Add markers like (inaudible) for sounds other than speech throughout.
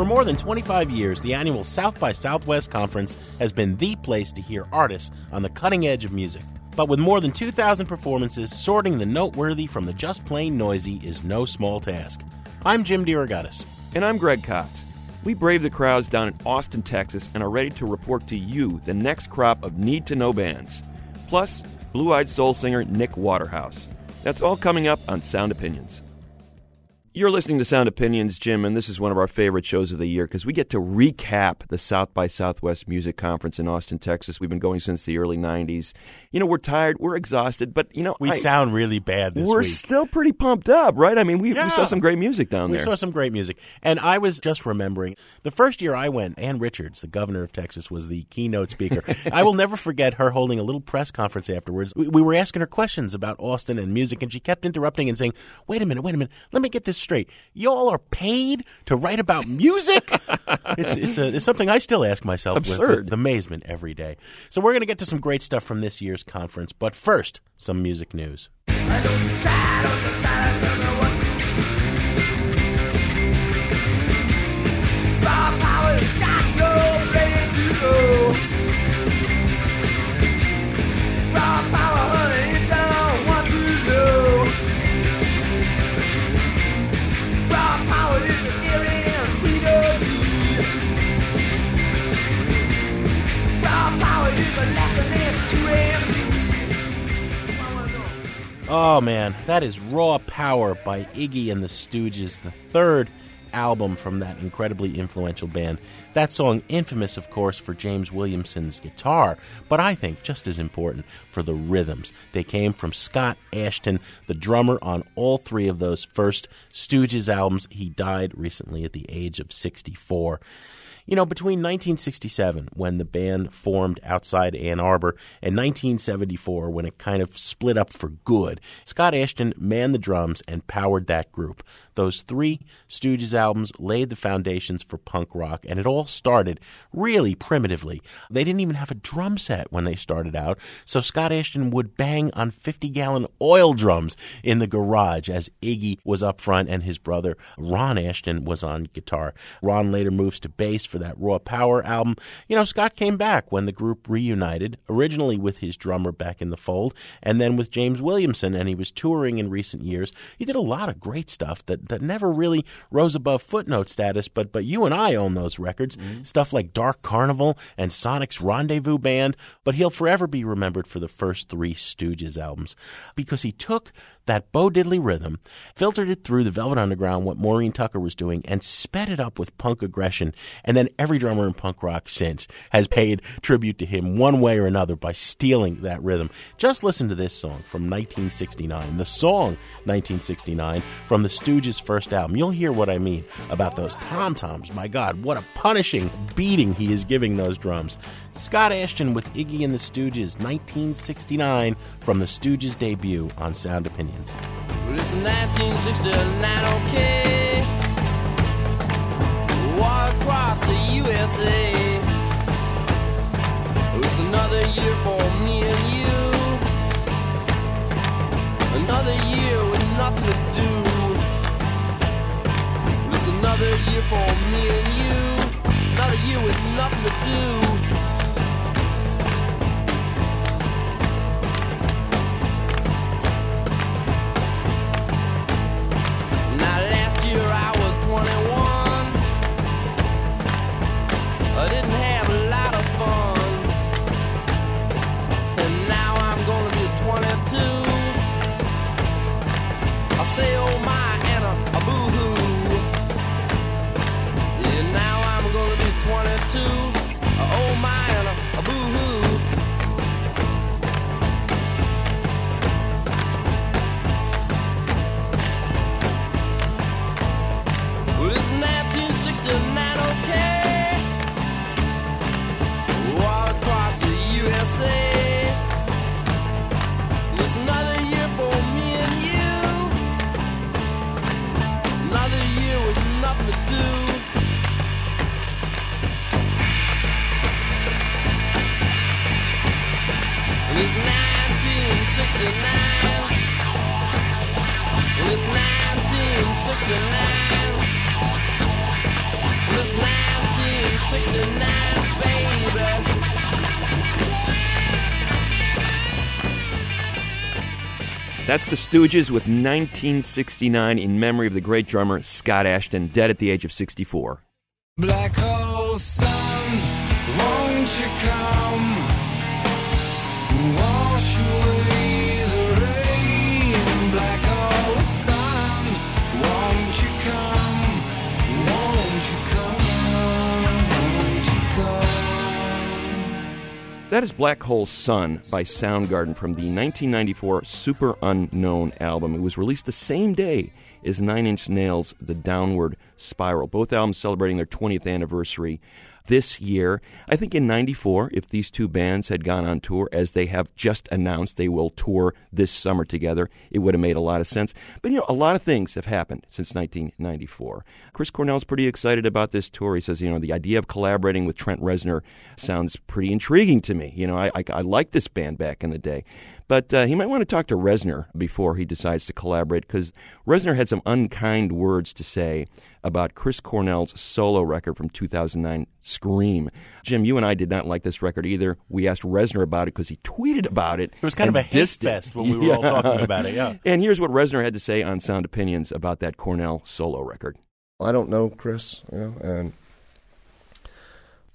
For more than 25 years, the annual South by Southwest Conference has been the place to hear artists on the cutting edge of music. But with more than 2,000 performances, sorting the noteworthy from the just plain noisy is no small task. I'm Jim DeRogatis. And I'm Greg Kot. We brave the crowds down in Austin, Texas, and are ready to report to you the next crop of need to know bands. Plus, blue eyed soul singer Nick Waterhouse. That's all coming up on Sound Opinions. You're listening to Sound Opinions, Jim, and this is one of our favorite shows of the year because we get to recap the South by Southwest Music Conference in Austin, Texas. We've been going since the early 90s. You know, we're tired, we're exhausted, but, you know, We I- sound really bad this we're week. still pretty pumped up, right? I mean, we, Yeah. we saw some great music down we there. We saw some great music. And I was just remembering the first year I went, Ann Richards, the governor of Texas, was the keynote speaker. (laughs) I will never forget her holding a little press conference afterwards. We, we were asking her questions about Austin and music, and she kept interrupting and saying, Wait a minute, wait a minute, let me get this straight. Y'all are paid to write about music? it's, it's, a, it's something I still ask myself with, Absurd. with amazement every day. So we're going to get to some great stuff from this year's conference, but first, some music news. Oh man, that is Raw Power by Iggy and the Stooges, the third album from that incredibly influential band. That song infamous of course for James Williamson's guitar, but I think just as important for the rhythms. They came from Scott Asheton, the drummer on all three of those first Stooges albums. He died recently at the age of 64. You know, between 1967, when the band formed outside Ann Arbor, and 1974, when it kind of split up for good, Scott Asheton manned the drums and powered that group. Those three Stooges albums laid the foundations for punk rock, and it all started really primitively. They didn't even have a drum set when they started out, so Scott Asheton would bang on 50 gallon oil drums in the garage as Iggy was up front and his brother Ron Asheton was on guitar. Ron later moves to bass for that Raw Power album. You know, Scott came back when the group reunited, originally with his drummer back in the fold, and then with James Williamson, and he was touring in recent years. He did a lot of great stuff that, that never really rose above footnote status, but but you and I own those records. Mm-hmm. Stuff like Dark Carnival and Sonic's Rendezvous Band, but he'll forever be remembered for the first three Stooges albums because he took that Bo Diddley rhythm, filtered it through the Velvet Underground, what Maureen Tucker was doing, and sped it up with punk aggression. And then every drummer in punk rock since has paid tribute to him one way or another by stealing that rhythm. Just listen to this song from 1969, the song 1969 from the Stooges' first album. You'll hear what I mean about those tom toms. My God, what a punishing beating he is giving those drums. Scott Asheton with Iggy and the Stooges, 1969, from the Stooges' debut on Sound Opinions. Well, it's 1969, okay. Walk across the USA. It's another year for me and you. Another year with nothing to do. It's another year for me and you. Another year with nothing to do. Say oh my This 1969, baby. That's the Stooges with 1969 in memory of the great drummer Scott Asheton, dead at the age of 64. Black hole sun, won't you come? That is Black Hole Sun by Soundgarden from the 1994 Superunknown album. It was released the same day as Nine Inch Nails' The Downward Spiral. Both albums celebrating their 20th anniversary this year. I think in 94, if these two bands had gone on tour, as they have just announced they will tour this summer together, it would have made a lot of sense. But, you know, a lot of things have happened since 1994. Chris Cornell's pretty excited about this tour. He says, you know, the idea of collaborating with Trent Reznor sounds pretty intriguing to me. You know, I, I, I liked this band back in the day. But uh, he might want to talk to Reznor before he decides to collaborate because Reznor had some unkind words to say about Chris Cornell's solo record from 2009, Scream. Jim, you and I did not like this record either. We asked Reznor about it because he tweeted about it. It was kind of a hate dissed fest when we (laughs) were all talking about it, yeah. And here's what Reznor had to say on Sound Opinions about that Cornell solo record. I don't know Chris, you know, and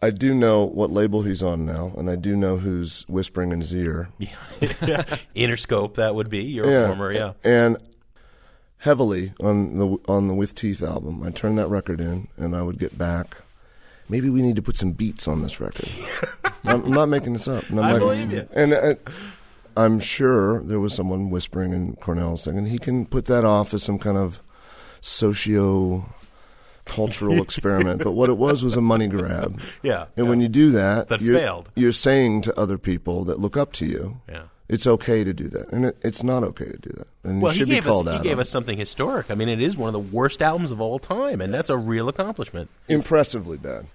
I do know what label he's on now, and I do know who's whispering in his ear. (laughs) Interscope, that would be your Yeah, former, yeah. and heavily on the on the With Teeth album. I turned that record in, and I would get back. Maybe we need to put some beats on this record. I'm, (laughs) I'm not making this up. and I'm I not- believe you. And I, I'm sure there was someone whispering in Cornell's thing, and he can put that off as some kind of socio cultural experiment. But what it was was a money grab. (laughs) Yeah, And yeah. when you do that, That you're, failed. You're saying to other people that look up to you, Yeah. it's okay to do that, and it, it's not okay to do that, and Well, you he should be gave, called us, he gave on us something historic. I mean, it is one of the worst albums of all time, and that's a real accomplishment. impressively bad.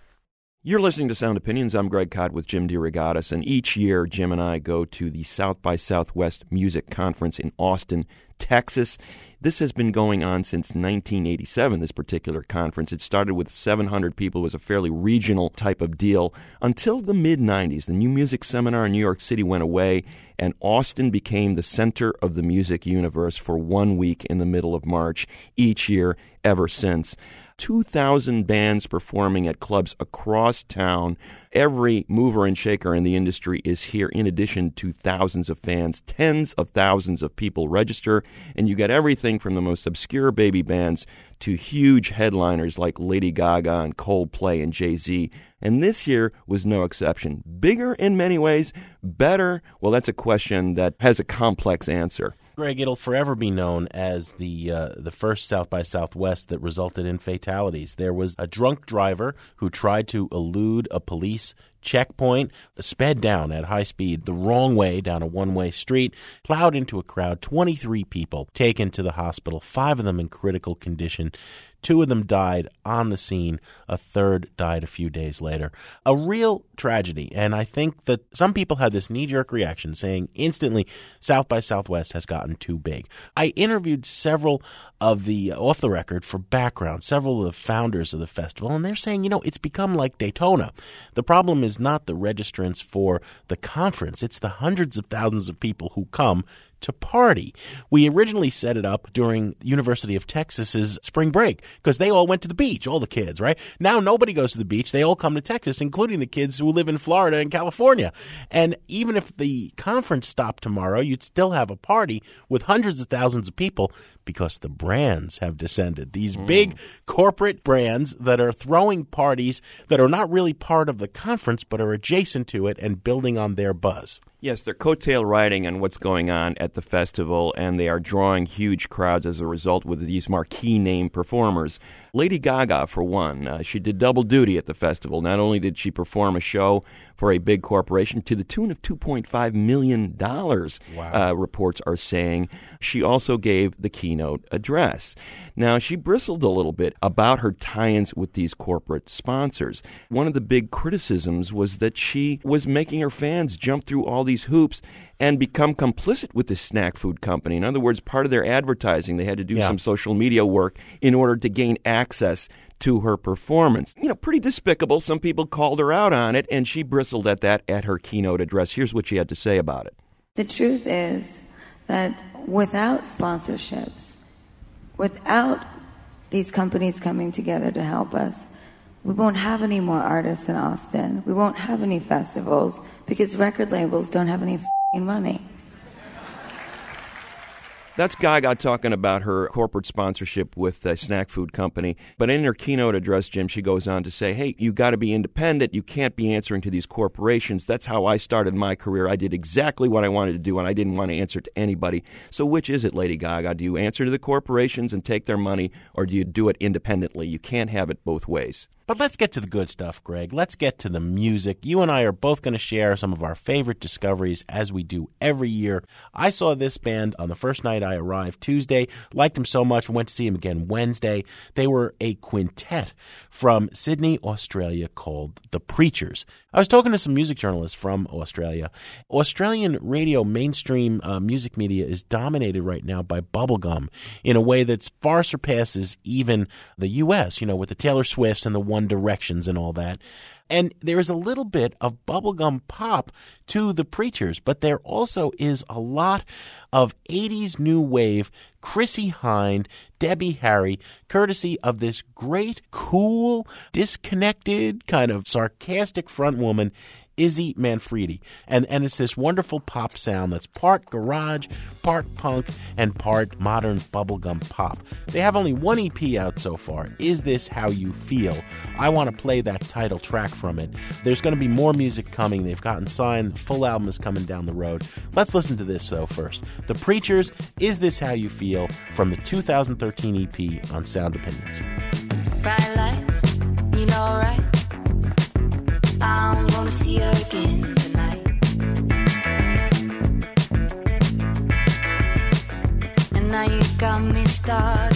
You're listening to Sound Opinions. I'm Greg Kot with Jim DeRogatis, and each year Jim and I go to the South by Southwest Music Conference in Austin, Texas. This has been going on since 1987, this particular conference. It started with 700 people. It was a fairly regional type of deal until the mid 90s. The New Music Seminar in New York City went away, and Austin became the center of the music universe for one week in the middle of March each year ever since. 2,000 bands performing at clubs across town. Every mover and shaker in the industry is here, in addition to thousands of fans. Tens of thousands of people register, and you get everything from the most obscure baby bands to huge headliners like Lady Gaga and Coldplay and Jay Z. And this year was no exception. Bigger in many ways, better? Well, that's a question that has a complex answer. Greg, it'll forever be known as the uh, the first South by Southwest that resulted in fatalities. There was a drunk driver who tried to elude a police checkpoint, sped down at high speed the wrong way down a one way street, plowed into a crowd. Twenty three people taken to the hospital, five of them in critical condition. Two of them died on the scene. A third died a few days later. A real tragedy. And I think that some people had this knee jerk reaction saying instantly South by Southwest has gotten too big. I interviewed several of the uh, off the record for background, several of the founders of the festival, and they're saying, you know, it's become like Daytona. The problem is not the registrants for the conference, it's the hundreds of thousands of people who come to party. We originally set it up during University of Texas's spring break because they all went to the beach, all the kids, right? Now nobody goes to the beach. They all come to Texas, including the kids who live in Florida and California. And even if the conference stopped tomorrow, you'd still have a party with hundreds of thousands of people because the brands have descended. These mm. big corporate brands that are throwing parties that are not really part of the conference but are adjacent to it and building on their buzz. Yes, they're coattail riding on what's going on at the festival, and they are drawing huge crowds as a result with these marquee name performers. Lady Gaga, for one, uh, she did double duty at the festival. Not only did she perform a show for a big corporation to the tune of $2.5 million, uh, reports are saying. She also gave the keynote address. Now, she bristled a little bit about her tie ins with these corporate sponsors. One of the big criticisms was that she was making her fans jump through all these hoops and become complicit with the snack food company. In other words, part of their advertising, they had to do Yeah. some social media work in order to gain access to her performance. You know, pretty despicable. Some people called her out on it, and she bristled at that at her keynote address. Here's what she had to say about it. The truth is that without sponsorships, without these companies coming together to help us, we won't have any more artists in Austin. We won't have any festivals because record labels don't have any money. That's Gaga talking about her corporate sponsorship with a snack food company. But in her keynote address, Jim, she goes on to say, hey, you got to be independent. You can't be answering to these corporations. That's how I started my career. I did exactly what I wanted to do, and I didn't want to answer to anybody. So, which is it, Lady Gaga? Do you answer to the corporations and take their money, or do you do it independently? You can't have it both ways. But let's get to the good stuff, Greg. Let's get to the music. You and I are both going to share some of our favorite discoveries as we do every year. I saw this band on the first night I arrived Tuesday, liked them so much, went to see them again Wednesday. They were a quintet from Sydney, Australia called The Preatures. I was talking to some music journalists from Australia. Australian radio mainstream uh, music media is dominated right now by bubblegum in a way that far surpasses even the U.S., you know, with the Taylor Swifts and the One Directions and all that. And there is a little bit of bubblegum pop to the Preatures, but there also is a lot of 80s new wave, Chrissie Hynde, Debbie Harry, courtesy of this great, cool, disconnected, kind of sarcastic front woman, Izzy Manfredi. And, and it's this wonderful pop sound that's part garage, part punk, and part modern bubblegum pop. They have only one EP out so far. Is This How You Feel? I want to play that title track from it. There's going to be more music coming. They've gotten signed. The full album is coming down the road. Let's listen to this, though, first. The Preatures, Is This How You Feel? from the 2013 EP on Sound Opinions. bright lights, you know, right? I'm gonna see her again tonight. And now you got me started.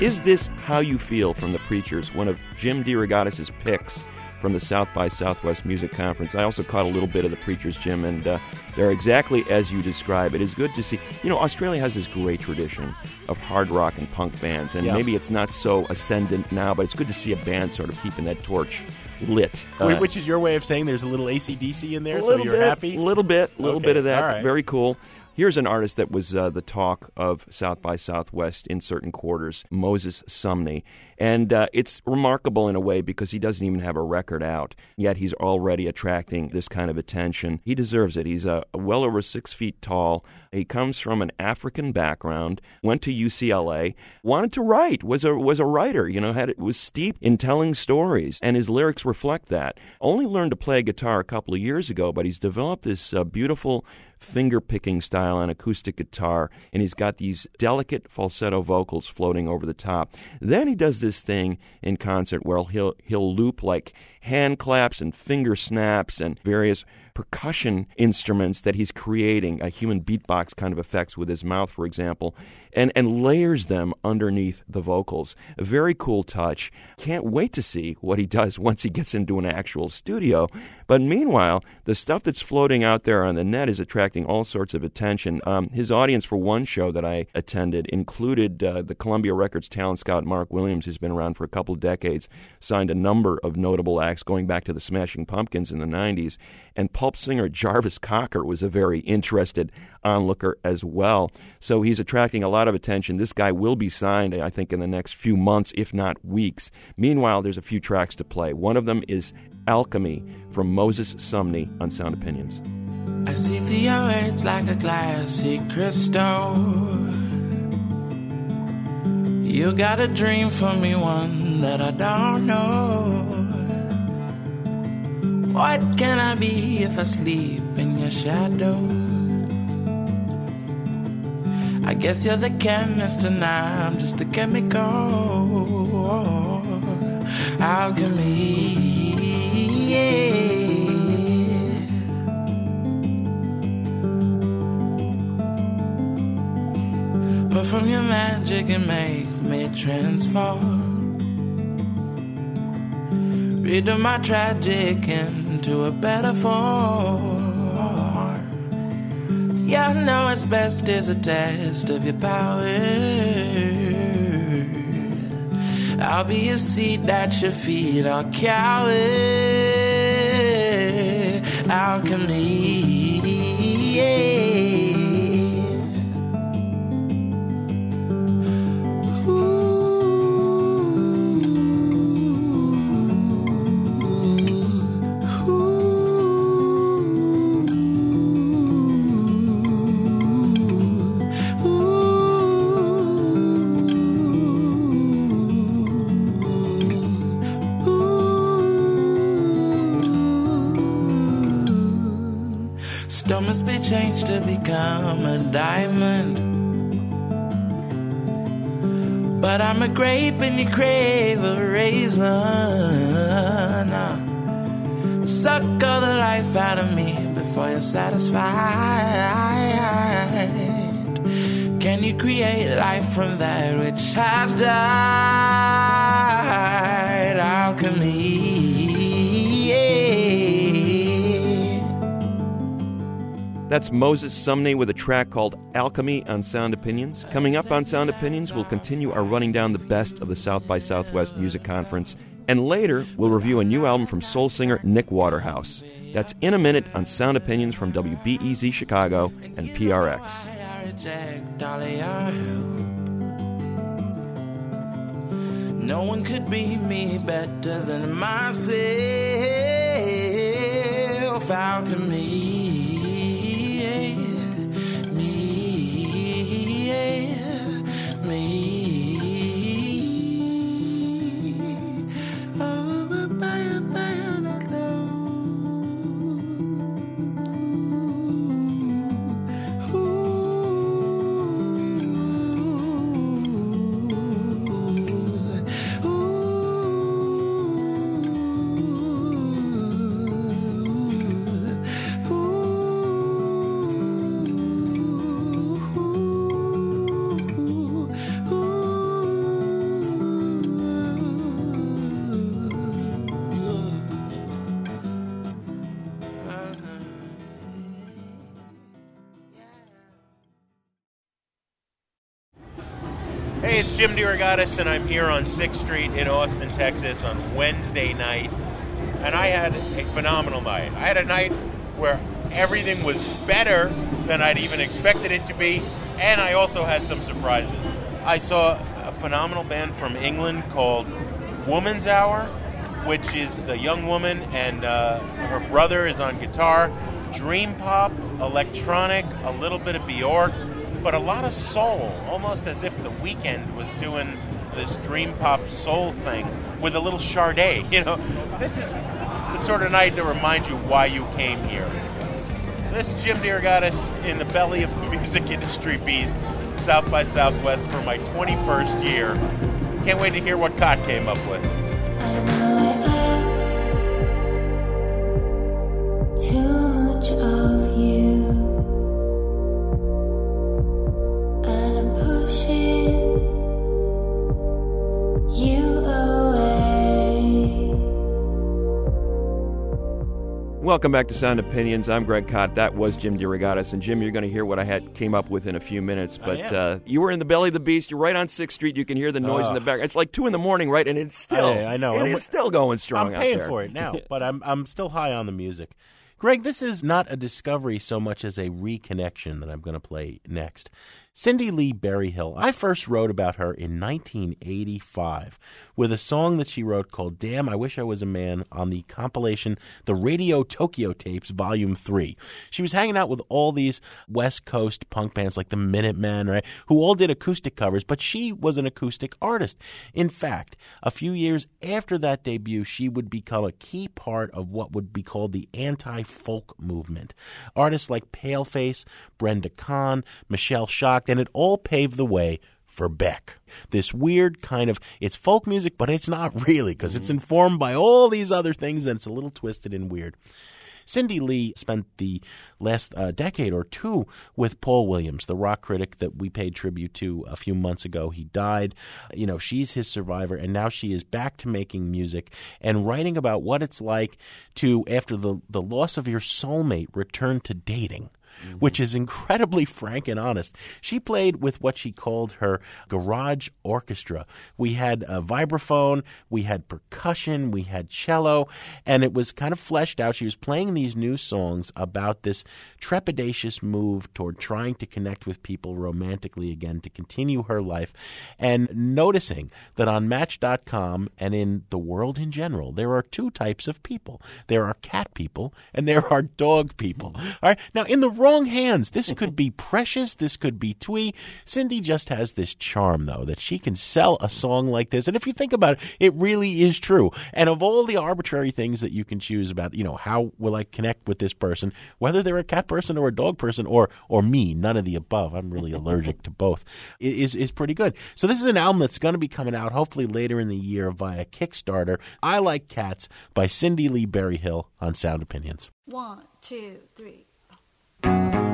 Is, Is This How You Feel from The Preatures, one of Jim DeRogatis' picks from the South by Southwest Music Conference. I also caught a little bit of The Preatures, Jim, and uh, they're exactly as you describe. It is good to see. You know, Australia has this great tradition of hard rock and punk bands, and Yeah. maybe it's not so ascendant now, but it's good to see a band sort of keeping that torch lit. Uh, Which is your way of saying there's a little ACDC in there, so you're bit, happy? A little bit, a little Okay, bit of that. right. Very cool. Here's an artist that was uh, the talk of South by Southwest in certain quarters, Moses Sumney. And uh, it's remarkable in a way because he doesn't even have a record out, yet he's already attracting this kind of attention. He deserves it. He's uh, well over six feet tall. He comes from an African background, went to UCLA, wanted to write, was a was a writer, you know, had was steeped in telling stories, and his lyrics reflect that. Only learned to play guitar a couple of years ago, but he's developed this uh, beautiful finger picking style on acoustic guitar, and he's got these delicate falsetto vocals floating over the top. Then he does this thing in concert where he'll he'll loop like hand claps and finger snaps and various percussion instruments that he's creating, a human beatbox kind of effects with his mouth, for example, and, and layers them underneath the vocals. A very cool touch. Can't wait to see what he does (laughs) once he gets into an actual studio. But meanwhile, the stuff that's floating out there on the net is attracting all sorts of attention. Um, his audience for one show that I attended included uh, the Columbia Records talent scout Mark Williams, who's been around for a couple of decades, signed a number of notable acts going back to the Smashing Pumpkins in the 90s, and pulp singer Jarvis Cocker was a very interested onlooker as well. So he's attracting a lot of attention. This guy will be signed, I think, in the next few months, if not weeks. Meanwhile, there's a few tracks to play. One of them is Alchemy from Moses Sumney on Sound Opinions. I see the words like a glassy crystal. You got a dream for me, one that I don't know. What can I be if I sleep in your shadow? I guess you're the chemist and I'm just the chemical. Alchemy. Yeah. But from your magic and make me transform. Redo my tragic into a better form. Yeah, I know it's best is a test of your power. I'll be a seat at your feet, I'll cower. Alchemy. You're satisfied. Can you create life from that which has died? Alchemy. That's Moses Sumney with a track called Alchemy on Sound Opinions. Coming up on Sound Opinions, we'll continue our running down the best of the South by Southwest Music Conference. And later, we'll review a new album from soul singer Nick Waterhouse. That's in a minute on Sound Opinions from WBEZ Chicago and PRX. No one could be me better than myself. And I'm here on 6th Street in Austin, Texas on Wednesday night. And I had a phenomenal night. I had a night where everything was better than I'd even expected it to be, and I also had some surprises. I saw a phenomenal band from England called Woman's Hour, which is the young woman and uh, her brother is on guitar. Dream pop, electronic, a little bit of Bjork, but a lot of soul, almost as if the Weeknd was doing this dream pop soul thing with a little Sade. (laughs) You know, this is the sort of night to remind you why you came here. This Jim is Jim DeRogatis in the belly of the (laughs) music industry beast, South by Southwest for my 21st year. Can't wait to hear what Kot came up with. Welcome back to Sound Opinions. I'm Greg Kot. That was Jim DeRogatis. And Jim, you're going to hear what I had came up with in a few minutes. But uh, you were in the belly of the beast. You're right on Sixth Street. You can hear the noise in the back. It's like two in the morning, right? And it's still, I, I know. it I'm- still going strong. I'm out paying there. for it now, (laughs) but I'm I'm still high on the music. Greg, this is not a discovery so much as a reconnection that I'm going to play next. Cindy Lee Berryhill. I first wrote about her in 1985 with a song that she wrote called Damn, I Wish I Was a Man on the compilation The Radio Tokyo Tapes Volume 3. She was hanging out with all these West Coast punk bands like the Minutemen, right, who all did acoustic covers, but she was an acoustic artist. In fact, a few years after that debut, she would become a key part of what would be called the anti folk movement. Artists like Paleface, Brenda Kahn, Michelle And it all paved the way for Beck. This weird kind of it's folk music, but it's not really because it's informed by all these other things and it's a little twisted and weird. Cindy Lee spent the last uh, decade or two with Paul Williams, the rock critic that we paid tribute to a few months ago. He died. You know, she's his survivor, and now she is back to making music and writing about what it's like to, after the, the loss of your soulmate, return to dating Mm-hmm. which is incredibly frank and honest. She played with what she called her garage orchestra. We had a vibraphone, we had percussion, we had cello, and it was kind of fleshed out. She was playing these new songs about this trepidatious move toward trying to connect with people romantically again to continue her life and noticing that on match.com and in the world in general there are two types of people there are cat people and there are dog people all right now in the wrong hands. This could (laughs) be precious. This could be twee. Cindy just has this charm though that she can sell a song like this. And if you think about it it really is true. And of all the arbitrary things that you can choose about you know how will i connect with this person whether they're a cat person or a dog person or or me none of the above. I'm really allergic to both. Is is pretty good. So this is an album that's going to be coming out hopefully later in the year via kickstarter i like cats by cindy lee berryhill on sound opinions. One, two, three. Cats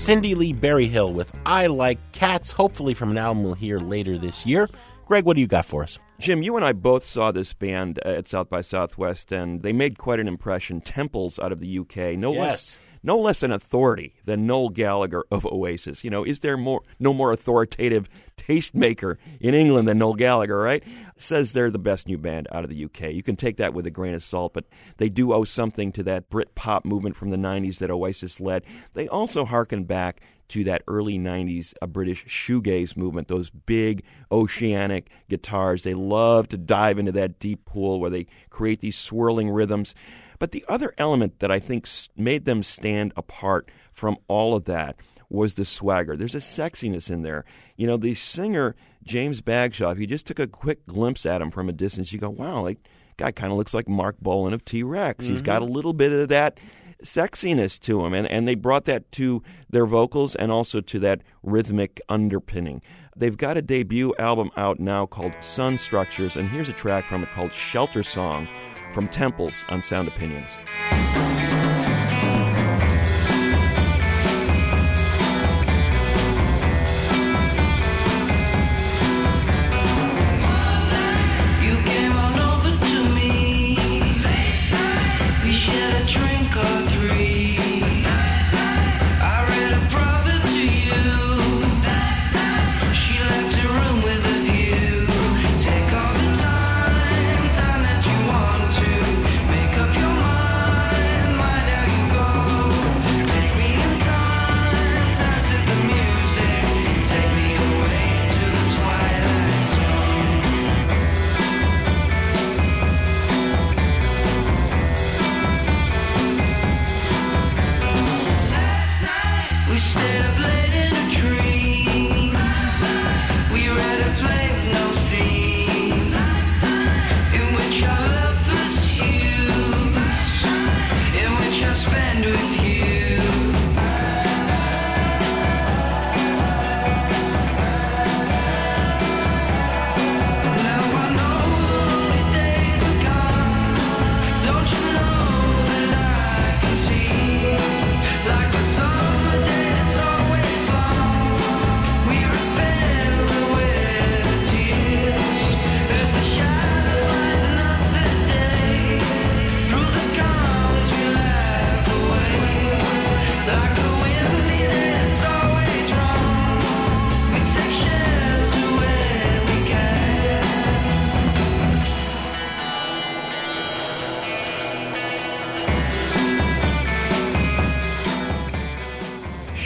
Cindy Lee Berryhill with I Like Cats, hopefully from an album we'll hear later this year. Greg, what do you got for us? Jim, you and I both saw this band uh, at South by Southwest, and they made quite an impression. Temples out of the UK, no Yes. less, no less an authority than Noel Gallagher of Oasis. You know, is there more, no more authoritative tastemaker in England than Noel Gallagher? Right? Says they're the best new band out of the UK. You can take that with a grain of salt, but they do owe something to that Brit pop movement from the '90s that Oasis led. They also harken back to that early 90s uh, British shoegaze movement, those big oceanic guitars. They love to dive into that deep pool where they create these swirling rhythms. But the other element that I think made them stand apart from all of that was the swagger. There's a sexiness in there. You know, the singer, James Bagshaw, if you just took a quick glimpse at him from a distance, you go, wow, like, guy kind of looks like Marc Bolan of T Rex. He's got a mm-hmm. little bit of that sexiness to him, and, and they brought that to their vocals and also to that rhythmic underpinning. They've got a debut album out now called Sun Structures, and here's a track from it called Shelter Song from Temples on Sound Opinions.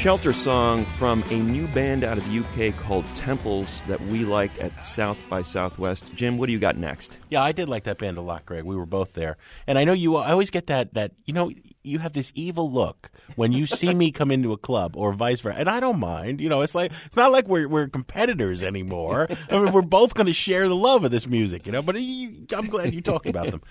Shelter Song from a new band out of the UK called Temples that we liked at South by Southwest. Jim, what do you got next? Yeah, I did like that band a lot, Greg. We were both there, and I know you. I always get that that you know you have this evil look when you see me come into a club, or vice versa, and I don't mind. You know, it's like it's not like we're we're competitors anymore. I mean, we're both going to share the love of this music, you know. But you, I'm glad you talked about them.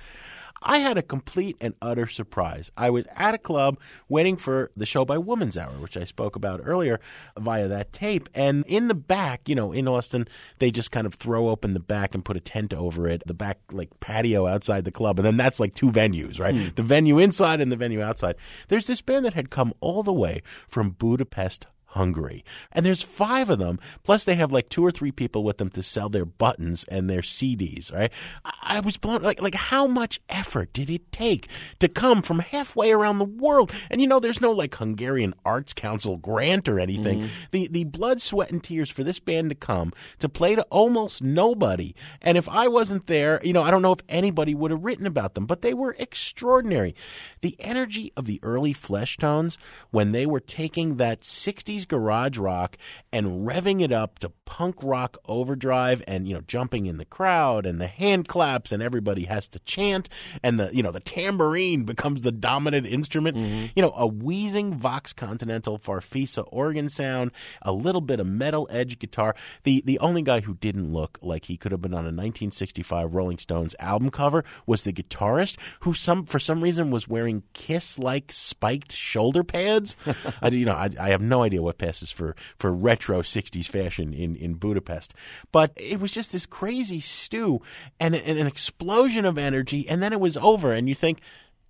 I had a complete and utter surprise. I was at a club waiting for the show by Woman's Hour, which I spoke about earlier via that tape. And in the back, you know, in Austin, they just kind of throw open the back and put a tent over it, the back like patio outside the club. And then that's like two venues, right? Hmm. The venue inside and the venue outside. There's this band that had come all the way from Budapest, Hungary. And there's five of them. Plus, they have like two or three people with them to sell their buttons and their CDs, right? I, I was blown, like, like, how much effort did it take to come from halfway around the world? And you know, there's no like Hungarian Arts Council grant or anything. Mm-hmm. The, the blood, sweat, and tears for this band to come to play to almost nobody. And if I wasn't there, you know, I don't know if anybody would have written about them, but they were extraordinary. The energy of the early Fleshtones when they were taking that 60s garage rock and revving it up to punk rock overdrive and, you know, jumping in the crowd and the hand claps and everybody has to chant and the, you know, the tambourine becomes the dominant instrument. Mm-hmm. You know, a wheezing Vox Continental Farfisa organ sound, a little bit of metal edge guitar. The the only guy who didn't look like he could have been on a 1965 Rolling Stones album cover was the guitarist who some for some reason was wearing Kiss like spiked shoulder pads. (laughs) I you know I, I have no idea what passes for for retro 60s fashion in in Budapest, but it was just this crazy stew and, and an explosion of energy, and then it was over, and you think.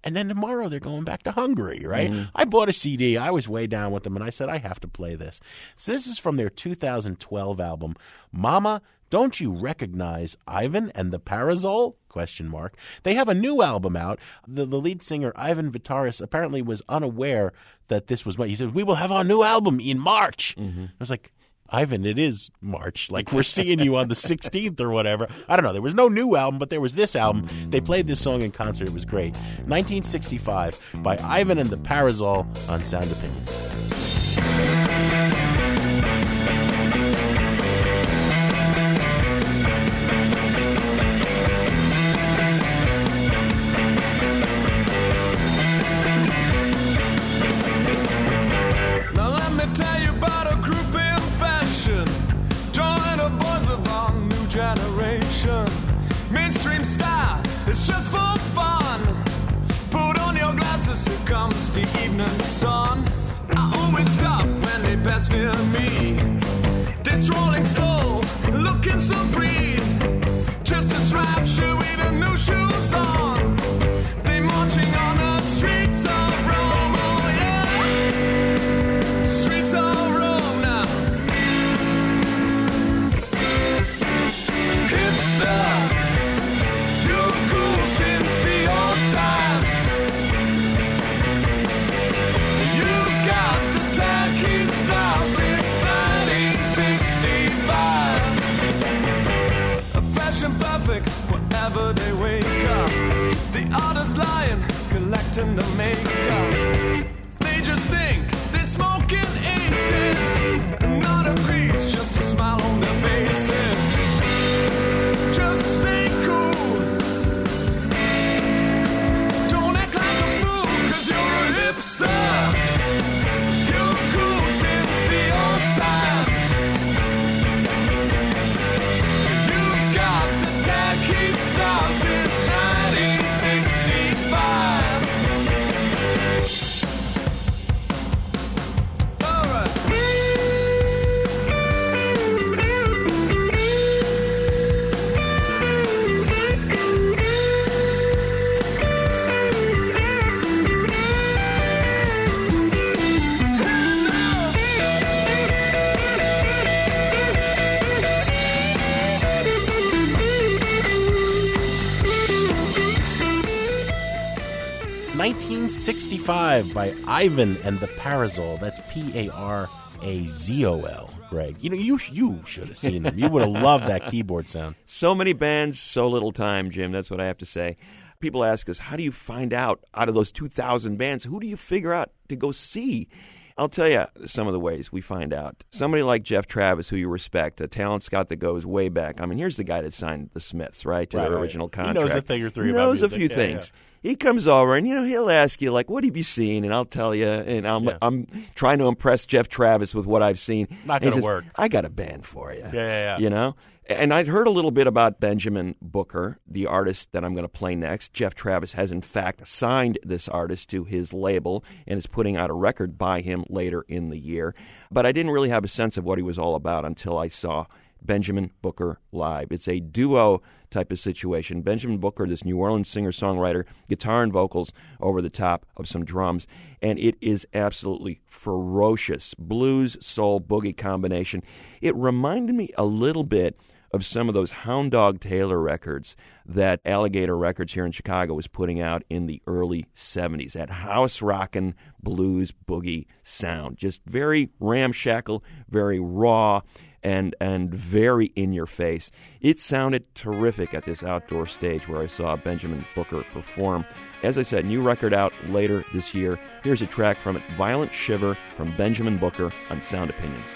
And then tomorrow they're going back to Hungary, right? Mm-hmm. I bought a CD. I was way down with them, and I said, I have to play this. So this is from their 2012 album, Mama Don't you recognize Ivan and the Parazol? Question mark. They have a new album out. The, the lead singer Ivan Vitaris apparently was unaware that this was he said. We will have our new album in March. Mm-hmm. I was like, Ivan, it is March. Like we're seeing you on the (laughs) 16th or whatever. I don't know. There was no new album, but there was this album. They played this song in concert. It was great. 1965 by Ivan and the Parazol on Sound Opinions. Near me. This sixty-five by Ivan and the Parazol. That's P A R A Z O L. Greg, you know you sh- you should have seen them. You would have loved that keyboard sound. (laughs) So many bands, so little time, Jim. That's what I have to say. People ask us, how do you find out out of those 2,000 bands, who do you figure out to go see? I'll tell you some of the ways we find out. Somebody like Geoff Travis, who you respect, a talent scout that goes way back. I mean, here's the guy that signed the Smiths, right, to Right, their original He contract. knows a thing or three He about knows a few Yeah, things. He comes over and you know he'll ask you like, "What have you seen?" And I'll tell you, and I'm Yeah. I'm trying to impress Geoff Travis with what I've seen. Not gonna says, work. I got a band for you. Yeah, yeah, yeah. You know? And I'd heard a little bit about Benjamin Booker, the artist that I'm going to play next. Geoff Travis has, in fact, signed this artist to his label and is putting out a record by him later in the year. But I didn't really have a sense of what he was all about until I saw Benjamin Booker live. It's a duo type of situation. Benjamin Booker, this New Orleans singer songwriter, guitar and vocals over the top of some drums, and it is absolutely ferocious blues, soul, boogie combination. It reminded me a little bit of some of those Hound Dog Taylor records that Alligator Records here in Chicago was putting out in the early 70s. That house rockin' blues boogie sound. Just very ramshackle, very raw, and, and very in your face. It sounded terrific at this outdoor stage where I saw Benjamin Booker perform. As I said, new record out later this year. Here's a track from it Violent Shiver from Benjamin Booker on Sound Opinions.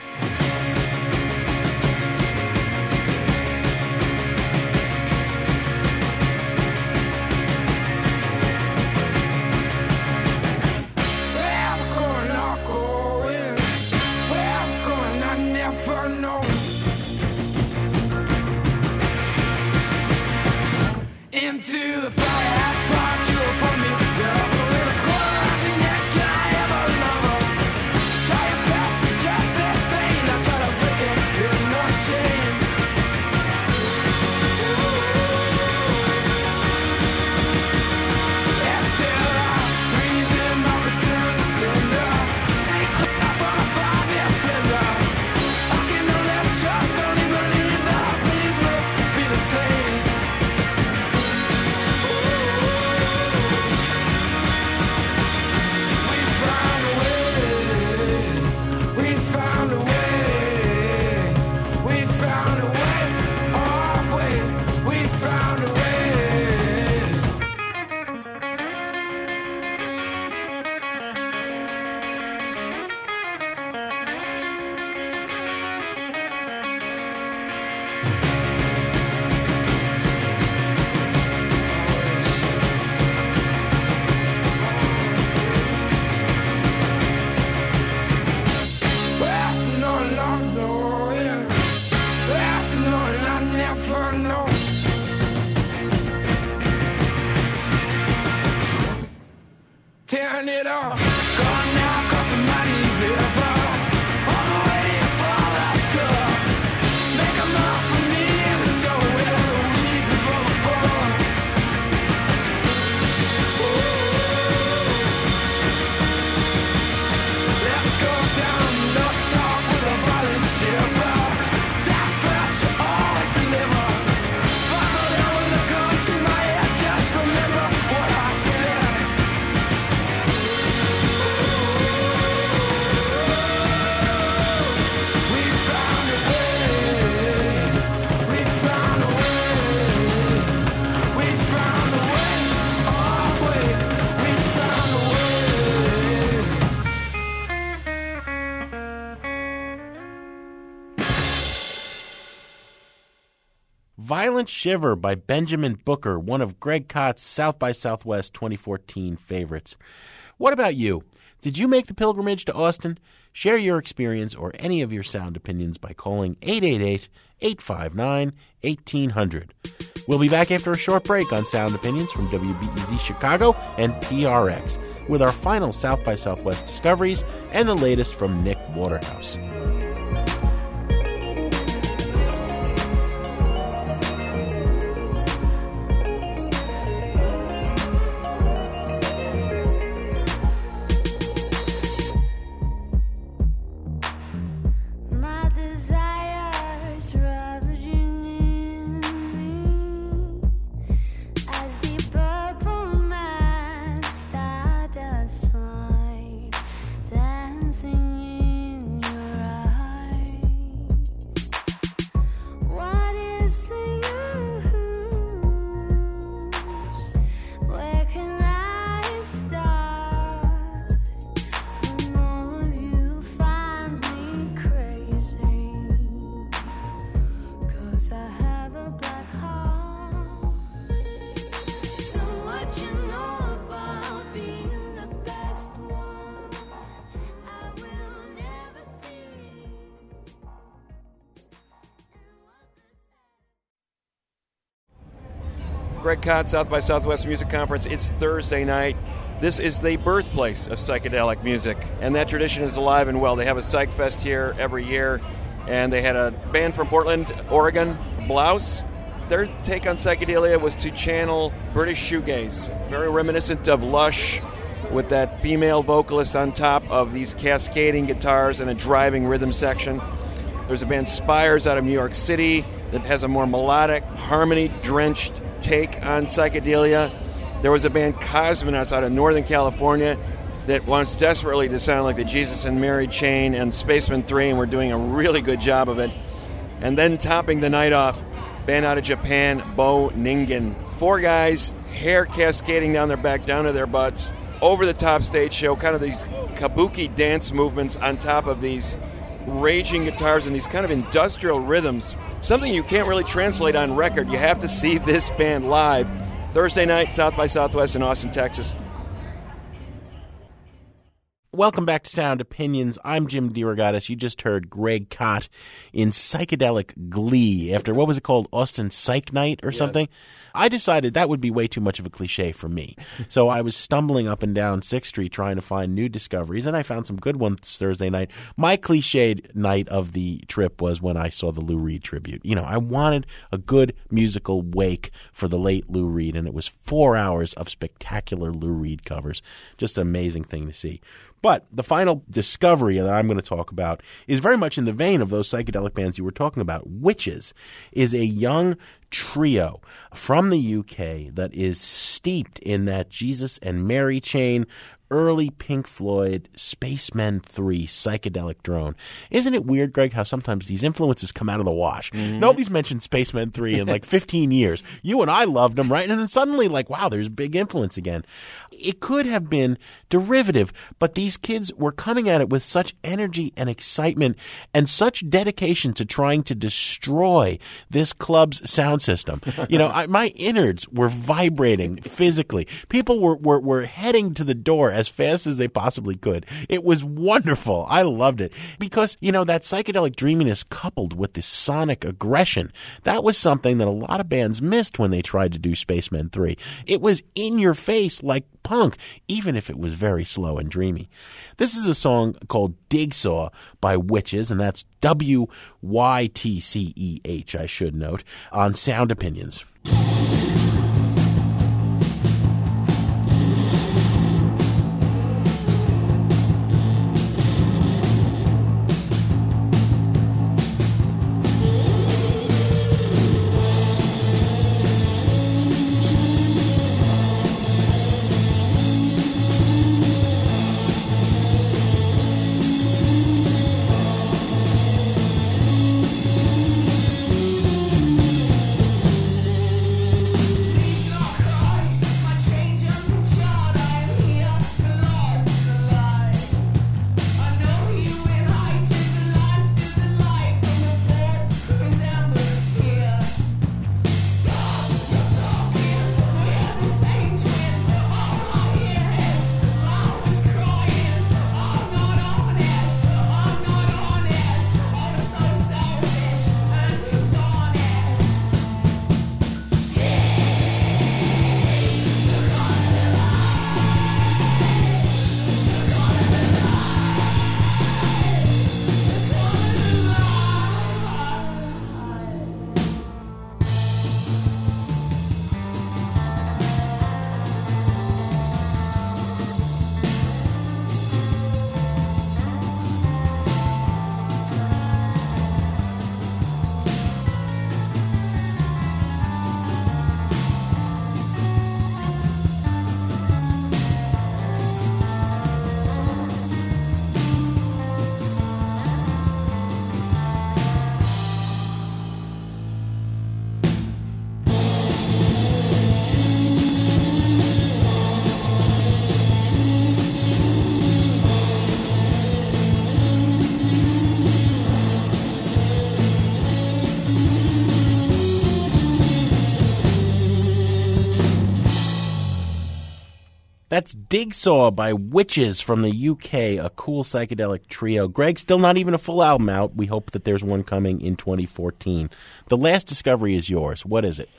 Violent Shiver by Benjamin Booker, one of Greg Kot's South by Southwest 2014 favorites. What about you? Did you make the pilgrimage to Austin? Share your experience or any of your sound opinions by calling 888 859 1800. We'll be back after a short break on Sound Opinions from WBEZ Chicago and PRX with our final South by Southwest discoveries and the latest from Nick Waterhouse. South by Southwest Music Conference. It's Thursday night. This is the birthplace of psychedelic music, and that tradition is alive and well. They have a Psych Fest here every year, and they had a band from Portland, Oregon, Blouse. Their take on psychedelia was to channel British shoegaze, very reminiscent of Lush, with that female vocalist on top of these cascading guitars and a driving rhythm section. There's a band Spires out of New York City that has a more melodic, harmony drenched take on psychedelia. There was a band Cosmonauts out of Northern California that wants desperately to sound like the Jesus and Mary chain and Spacemen 3, and we're doing a really good job of it. And then topping the night off, band out of Japan, Bo Ningen. Four guys, hair cascading down their back, down to their butts, over the top stage show, kind of these kabuki dance movements on top of these raging guitars and these kind of industrial rhythms. Something you can't really translate on record. You have to see this band live. Thursday night, South by Southwest in Austin, Texas. Welcome back to Sound Opinions. I'm Jim DeRogatis. You just heard Greg Kot in psychedelic glee after what was it called? Austin Psych Night or something? I decided that would be way too much of a cliche for me. (laughs) so I was stumbling up and down 6th Street trying to find new discoveries, and I found some good ones Thursday night. My cliched night of the trip was when I saw the Lou Reed tribute. You know, I wanted a good musical wake for the late Lou Reed, and it was four hours of spectacular Lou Reed covers. Just an amazing thing to see. But the final discovery that I'm going to talk about is very much in the vein of those psychedelic bands you were talking about. Wytches is a young trio from the UK that is steeped in that Jesus and Mary chain. Early Pink Floyd, Spacemen 3, psychedelic drone. Isn't it weird, Greg, how sometimes these influences come out of the wash? Mm-hmm. Nobody's mentioned Spacemen 3 in like (laughs) 15 years. You and I loved them, right? And then suddenly, like, wow, there's big influence again. It could have been derivative, but these kids were coming at it with such energy and excitement and such dedication to trying to destroy this club's sound system. (laughs) You know, I, my innards were vibrating physically. People were, were, were heading to the door as fast as they possibly could. It was wonderful. I loved it because, you know, that psychedelic dreaminess coupled with the sonic aggression, that was something that a lot of bands missed when they tried to do Spacemen 3. It was in your face like punk, even if it was very slow and dreamy. This is a song called Dig Saw by Wytches, and that's W Y T C E H, I should note, on Sound Opinions. That's Dig Saw by Wytches from the UK, a cool psychedelic trio. Greg, still not even a full album out. We hope that there's one coming in 2014. The last discovery is yours. What is it?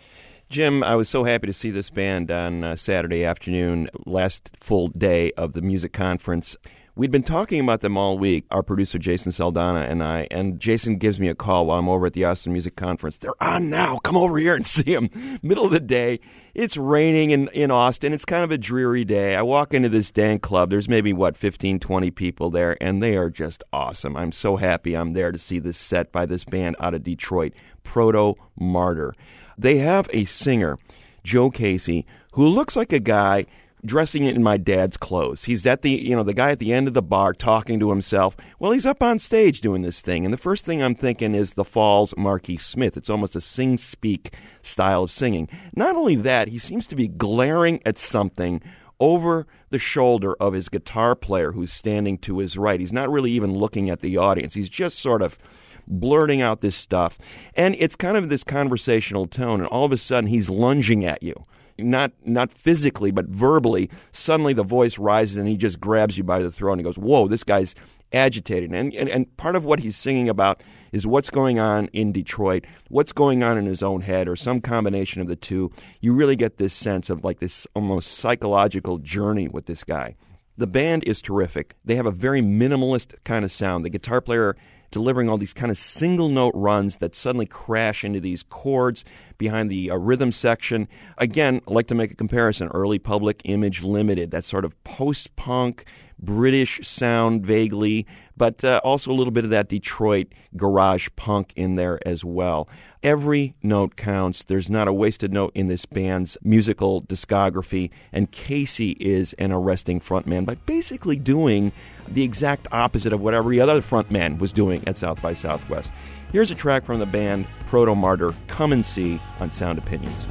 Jim, I was so happy to see this band on uh, Saturday afternoon, last full day of the music conference. We'd been talking about them all week, our producer Jason Saldana and I, and Jason gives me a call while I'm over at the Austin Music Conference. They're on now. Come over here and (laughs) see them. Middle of the day. It's raining in, in Austin. It's kind of a dreary day. I walk into this Dan club. There's maybe, what, 15, 20 people there, and they are just awesome. I'm so happy I'm there to see this set by this band out of Detroit, Proto Martyr. They have a singer, Joe Casey, who looks like a guy dressing in my dad's clothes. He's at the, you know, the guy at the end of the bar talking to himself. Well, he's up on stage doing this thing. And the first thing I'm thinking is the Falls Marquis Smith. It's almost a sing speak style of singing. Not only that, he seems to be glaring at something over the shoulder of his guitar player who's standing to his right. He's not really even looking at the audience. He's just sort of blurting out this stuff. And it's kind of this conversational tone. And all of a sudden, he's lunging at you not not physically but verbally suddenly the voice rises and he just grabs you by the throat and he goes whoa this guy's agitated. And, and and part of what he's singing about is what's going on in Detroit what's going on in his own head or some combination of the two. You really get this sense of like this almost psychological journey with this guy. The band is terrific. They have a very minimalist kind of sound. The guitar player delivering all these kind of single note runs that suddenly crash into these chords behind the uh, rhythm section. Again, I like to make a comparison early Public Image Limited, that sort of post punk. British sound vaguely, but uh, also a little bit of that Detroit garage punk in there as well. Every note counts. There's not a wasted note in this band's musical discography, and Casey is an arresting frontman by basically doing the exact opposite of what every other frontman was doing at South by Southwest. Here's a track from the band Protomartyr, Come and See on Sound Opinions.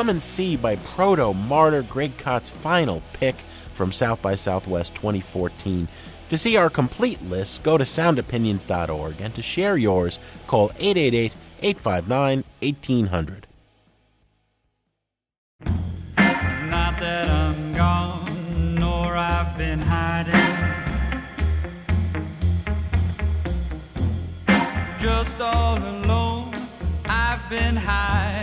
Come and See by Protomartyr, Greg Kot's final pick from South by Southwest 2014. To see our complete list, go to soundopinions.org, and to share yours, call 888 859 1800. It's not that I'm gone, nor I've been hiding. Just all alone, I've been hiding,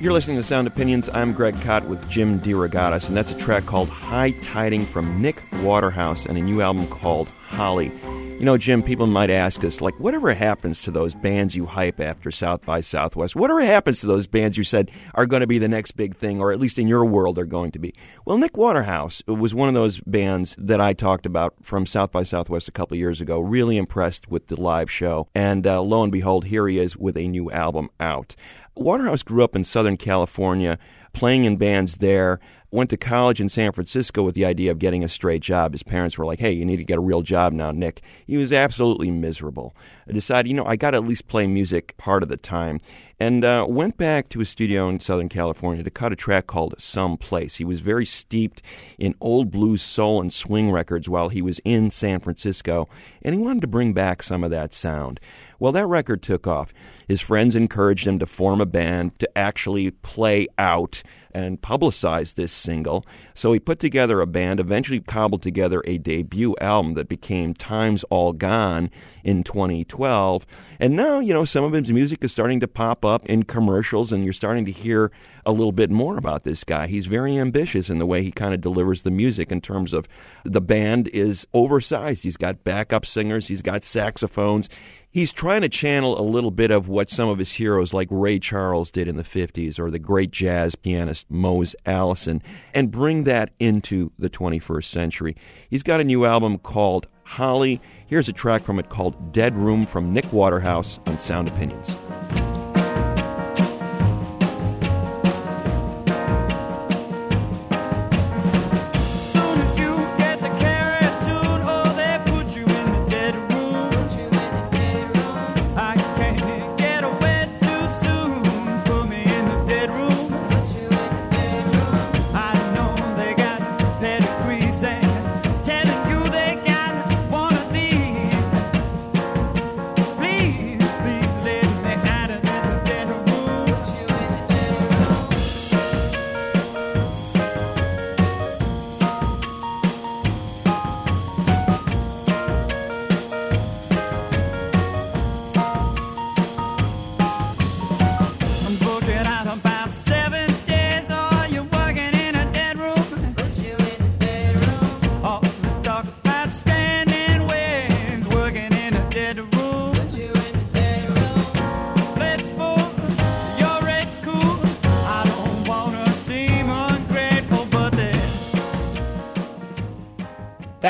You're listening to Sound Opinions. I'm Greg Kot with Jim DeRogatis, and that's a track called High Tiding from Nick Waterhouse and a new album called Holly. You know, Jim, people might ask us, like, whatever happens to those bands you hype after South by Southwest? Whatever happens to those bands you said are going to be the next big thing, or at least in your world are going to be? Well, Nick Waterhouse was one of those bands that I talked about from South by Southwest a couple years ago. Really impressed with the live show. And uh, lo and behold, here he is with a new album out. Waterhouse grew up in Southern California, playing in bands there. Went to college in San Francisco with the idea of getting a straight job. His parents were like, hey, you need to get a real job now, Nick. He was absolutely miserable. I decided, you know, I got to at least play music part of the time. And uh, went back to his studio in Southern California to cut a track called Some Place. He was very steeped in old blues, soul, and swing records while he was in San Francisco, and he wanted to bring back some of that sound. Well, that record took off. His friends encouraged him to form a band to actually play out and publicize this single. So he put together a band, eventually cobbled together a debut album that became Time's All Gone in 2012. And now, you know, some of his music is starting to pop up in commercials, and you're starting to hear a little bit more about this guy. He's very ambitious in the way he kind of delivers the music in terms of the band is oversized. He's got backup singers, he's got saxophones. He's trying to channel a little bit of what some of his heroes like Ray Charles did in the 50s or the great jazz pianist Mose Allison and bring that into the 21st century. He's got a new album called Holly. Here's a track from it called Dead Room from Nick Waterhouse on Sound Opinions.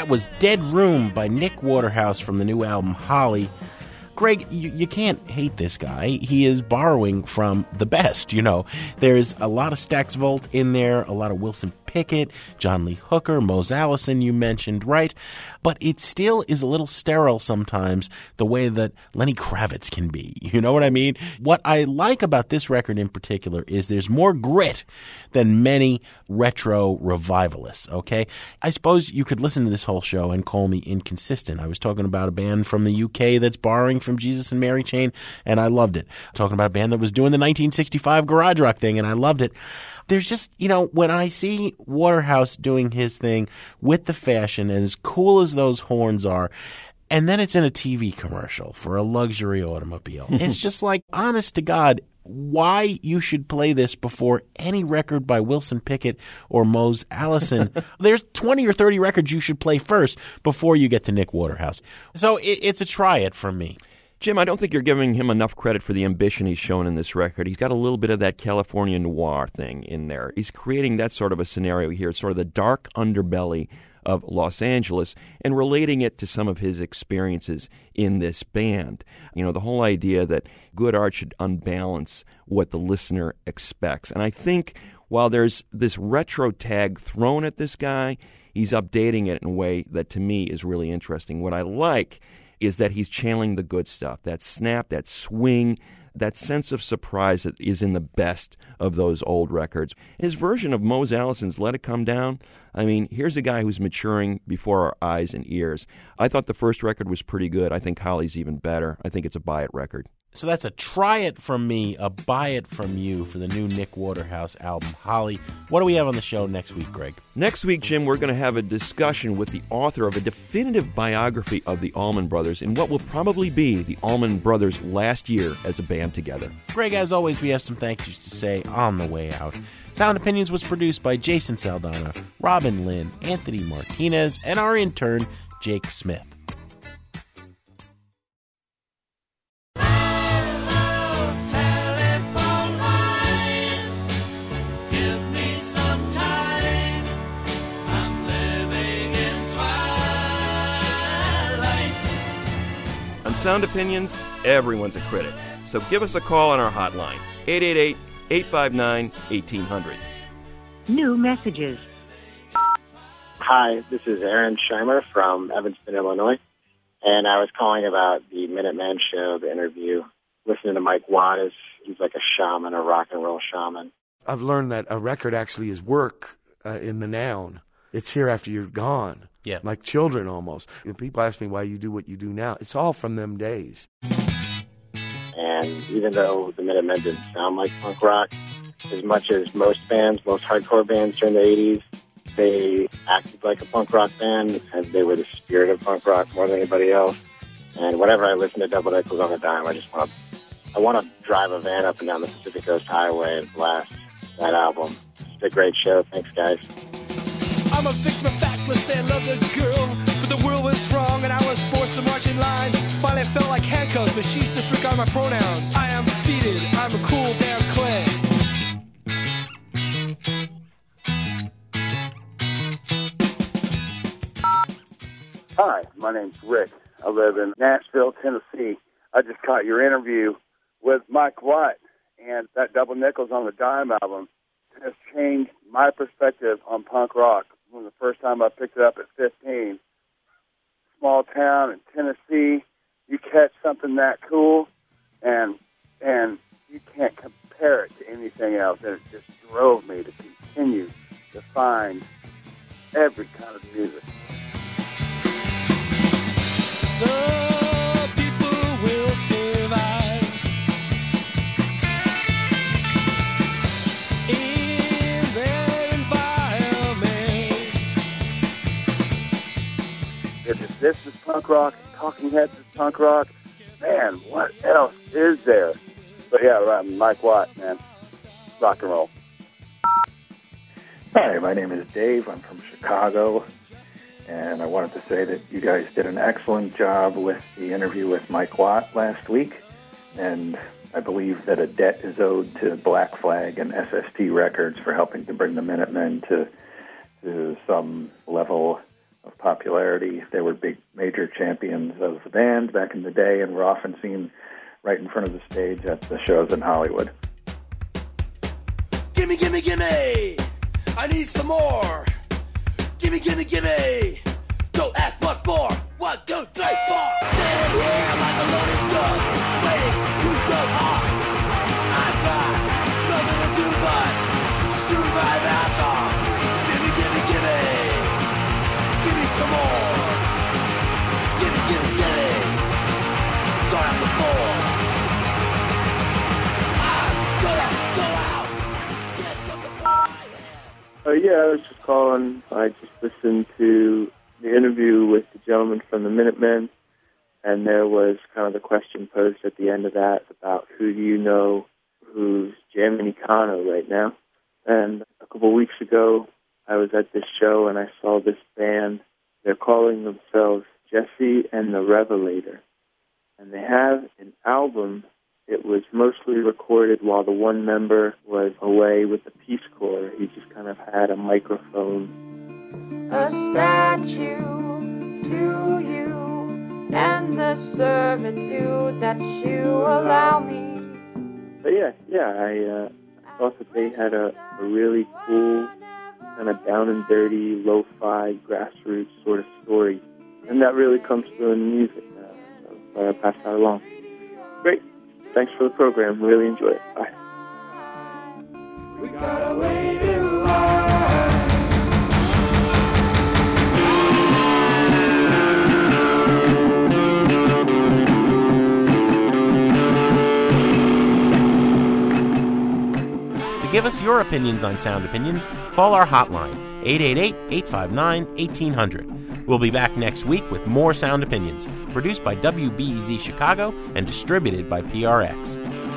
That was Dead Room by Nick Waterhouse from the new album Holly. Greg, you, you can't hate this guy. He is borrowing from the best, you know. There's a lot of Stax Volt in there, a lot of Wilson Pickett, John Lee Hooker, Mose Allison, you mentioned, right? But it still is a little sterile sometimes, the way that Lenny Kravitz can be. You know what I mean? What I like about this record in particular is there's more grit than many retro revivalists, okay? I suppose you could listen to this whole show and call me inconsistent. I was talking about a band from the UK that's borrowing from Jesus and Mary Chain, and I loved it. Talking about a band that was doing the 1965 garage rock thing, and I loved it. There's just, you know, when I see Waterhouse doing his thing with the fashion, and as cool as those horns are, and then it's in a TV commercial for a luxury automobile. (laughs) it's just like, honest to God, why you should play this before any record by Wilson Pickett or Mose Allison. (laughs) There's 20 or 30 records you should play first before you get to Nick Waterhouse. So it, it's a try it from me. Jim, I don't think you're giving him enough credit for the ambition he's shown in this record. He's got a little bit of that California noir thing in there. He's creating that sort of a scenario here, sort of the dark underbelly of Los Angeles and relating it to some of his experiences in this band. You know, the whole idea that good art should unbalance what the listener expects. And I think while there's this retro tag thrown at this guy, he's updating it in a way that to me is really interesting. What I like is that he's channeling the good stuff that snap, that swing, that sense of surprise that is in the best of those old records. His version of Mose Allison's Let It Come Down, I mean, here's a guy who's maturing before our eyes and ears. I thought the first record was pretty good. I think Holly's even better. I think it's a buy it record. So that's a try it from me, a buy it from you for the new Nick Waterhouse album, Holly. What do we have on the show next week, Greg? Next week, Jim, we're going to have a discussion with the author of a definitive biography of the Allman Brothers in what will probably be the Allman Brothers' last year as a band together. Greg, as always, we have some thank yous to say on the way out. Sound Opinions was produced by Jason Saldana, Robin Lynn, Anthony Martinez, and our intern, Jake Smith. On Sound Opinions, everyone's a critic. So give us a call on our hotline, 888 859 1800. New messages. Hi, this is Aaron Scheimer from Evanston, Illinois, and I was calling about the Minuteman show, the interview. Listening to Mike Watt is he's like a shaman, a rock and roll shaman. I've learned that a record actually is work uh, in the noun. It's here after you're gone. Yeah. Like children almost. When people ask me why you do what you do now, it's all from them days. And even though the Minutemen didn't sound like punk rock, as much as most bands, most hardcore bands during the 80s, they acted like a punk rock band, and they were the spirit of punk rock more than anybody else. And whenever I listen to Double Nickels on the Dime, I just want to, I want to drive a van up and down the Pacific Coast Highway and blast that album. It's a great show. Thanks, guys. I'm a victim of fact, let's say I loved a girl, but the world was wrong in line. Finally, I felt like handcuffs, but she's disregarded my pronouns. I am defeated, I'm a cool damn clay. Hi, my name's Rick. I live in Nashville, Tennessee. I just caught your interview with Mike White, and that Double Nickels on the Dime album has changed my perspective on punk rock. From the first time I picked it up at 15, small town in Tennessee, you catch something that cool, and and you can't compare it to anything else. And it just drove me to continue to find every kind of music. The this is punk rock, Talking Heads is punk rock, man, what else is there? But yeah, Mike Watt, man, rock and roll. Hi, my name is Dave. I'm from Chicago. And I wanted to say that you guys did an excellent job with the interview with Mike Watt last week. And I believe that a debt is owed to Black Flag and SST Records for helping to bring the Minutemen to, to some level of popularity. They were big, major champions of the band back in the day and were often seen right in front of the stage at the shows in Hollywood. Gimme, gimme, gimme! I need some more! Gimme, gimme, gimme! Don't ask what for! One, two, three, four! Stand here like a loaded gun, I was just calling. I just listened to the interview with the gentleman from the Minutemen, and there was kind of the question posed at the end of that about who do you know who's jamming Econo right now. And a couple of weeks ago, I was at this show and I saw this band. They're calling themselves Jesse and the Revelator. and they have an album. It was mostly recorded while the one member was away with the Peace Corps. He just kind of had a microphone. a statue to you and the servitude that you allow me. But yeah, yeah, I uh, thought that they had a, a really cool, kind of down and dirty, lo-fi, grassroots sort of story, and that really comes through in the music. Uh, so I pass that along. Great, thanks for the program. Really enjoy it. Bye. To give us your opinions on Sound Opinions, call our hotline, 888 859 1800. We'll be back next week with more Sound Opinions, produced by WBEZ Chicago and distributed by PRX.